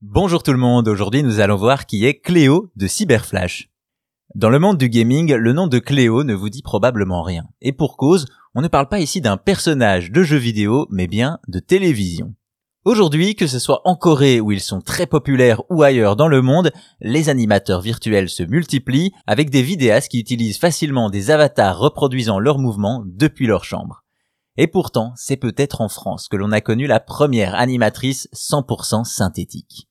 Bonjour tout le monde, aujourd'hui nous allons voir qui est Cléo de Cyberflash. Dans le monde du gaming, le nom de Cléo ne vous dit probablement rien. Et pour cause, on ne parle pas ici d'un personnage de jeu vidéo, mais bien de télévision. Aujourd'hui, que ce soit en Corée où ils sont très populaires ou ailleurs dans le monde, les animateurs virtuels se multiplient avec des vidéastes qui utilisent facilement des avatars reproduisant leurs mouvements depuis leur chambre. Et pourtant, c'est peut-être en France que l'on a connu la première animatrice 100% synthétique.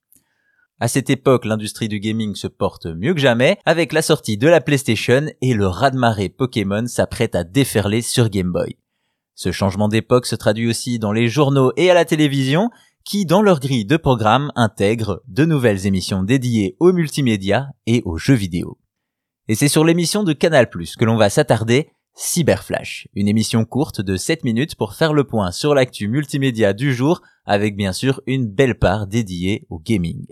À cette époque, l'industrie du gaming se porte mieux que jamais avec la sortie de la PlayStation et le raz-de-marée Pokémon s'apprête à déferler sur Game Boy. Ce changement d'époque se traduit aussi dans les journaux et à la télévision qui, dans leur grille de programme, intègrent de nouvelles émissions dédiées aux multimédia et aux jeux vidéo. Et c'est sur l'émission de Canal+, que l'on va s'attarder Cyberflash, une émission courte de 7 minutes pour faire le point sur l'actu multimédia du jour avec bien sûr une belle part dédiée au gaming.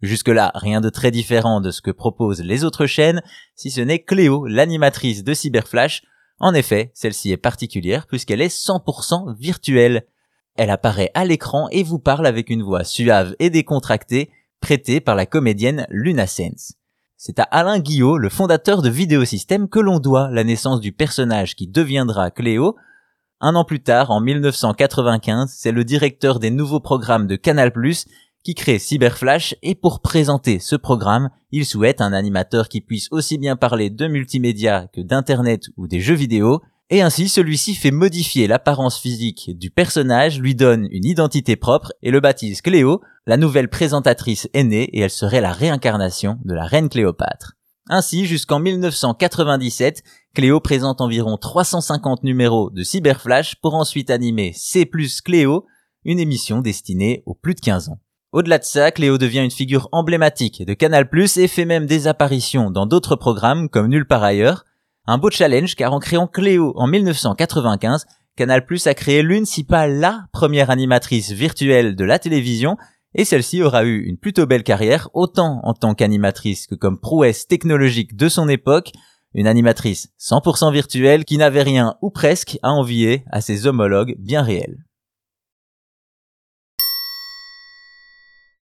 Jusque-là, rien de très différent de ce que proposent les autres chaînes, si ce n'est Cléo, l'animatrice de Cyberflash. En effet, celle-ci est particulière puisqu'elle est 100% virtuelle. Elle apparaît à l'écran et vous parle avec une voix suave et décontractée, prêtée par la comédienne Luna Sense. C'est à Alain Guillot, le fondateur de Vidéosystème, que l'on doit la naissance du personnage qui deviendra Cléo. Un an plus tard, en 1995, c'est le directeur des nouveaux programmes de Canal+, qui crée Cyberflash et pour présenter ce programme, il souhaite un animateur qui puisse aussi bien parler de multimédia que d'internet ou des jeux vidéo, et ainsi celui-ci fait modifier l'apparence physique du personnage, lui donne une identité propre et le baptise Cléo, la nouvelle présentatrice est née et elle serait la réincarnation de la reine Cléopâtre. Ainsi, jusqu'en 1997, Cléo présente environ 350 numéros de Cyberflash pour ensuite animer C Cléo, une émission destinée aux plus de 15 ans. Au-delà de ça, Cléo devient une figure emblématique de Canal+, et fait même des apparitions dans d'autres programmes comme Nulle part ailleurs, un beau challenge car en créant Cléo en 1995, Canal a créé l'une si pas la première animatrice virtuelle de la télévision et celle-ci aura eu une plutôt belle carrière autant en tant qu'animatrice que comme prouesse technologique de son époque, une animatrice 100% virtuelle qui n'avait rien ou presque à envier à ses homologues bien réels.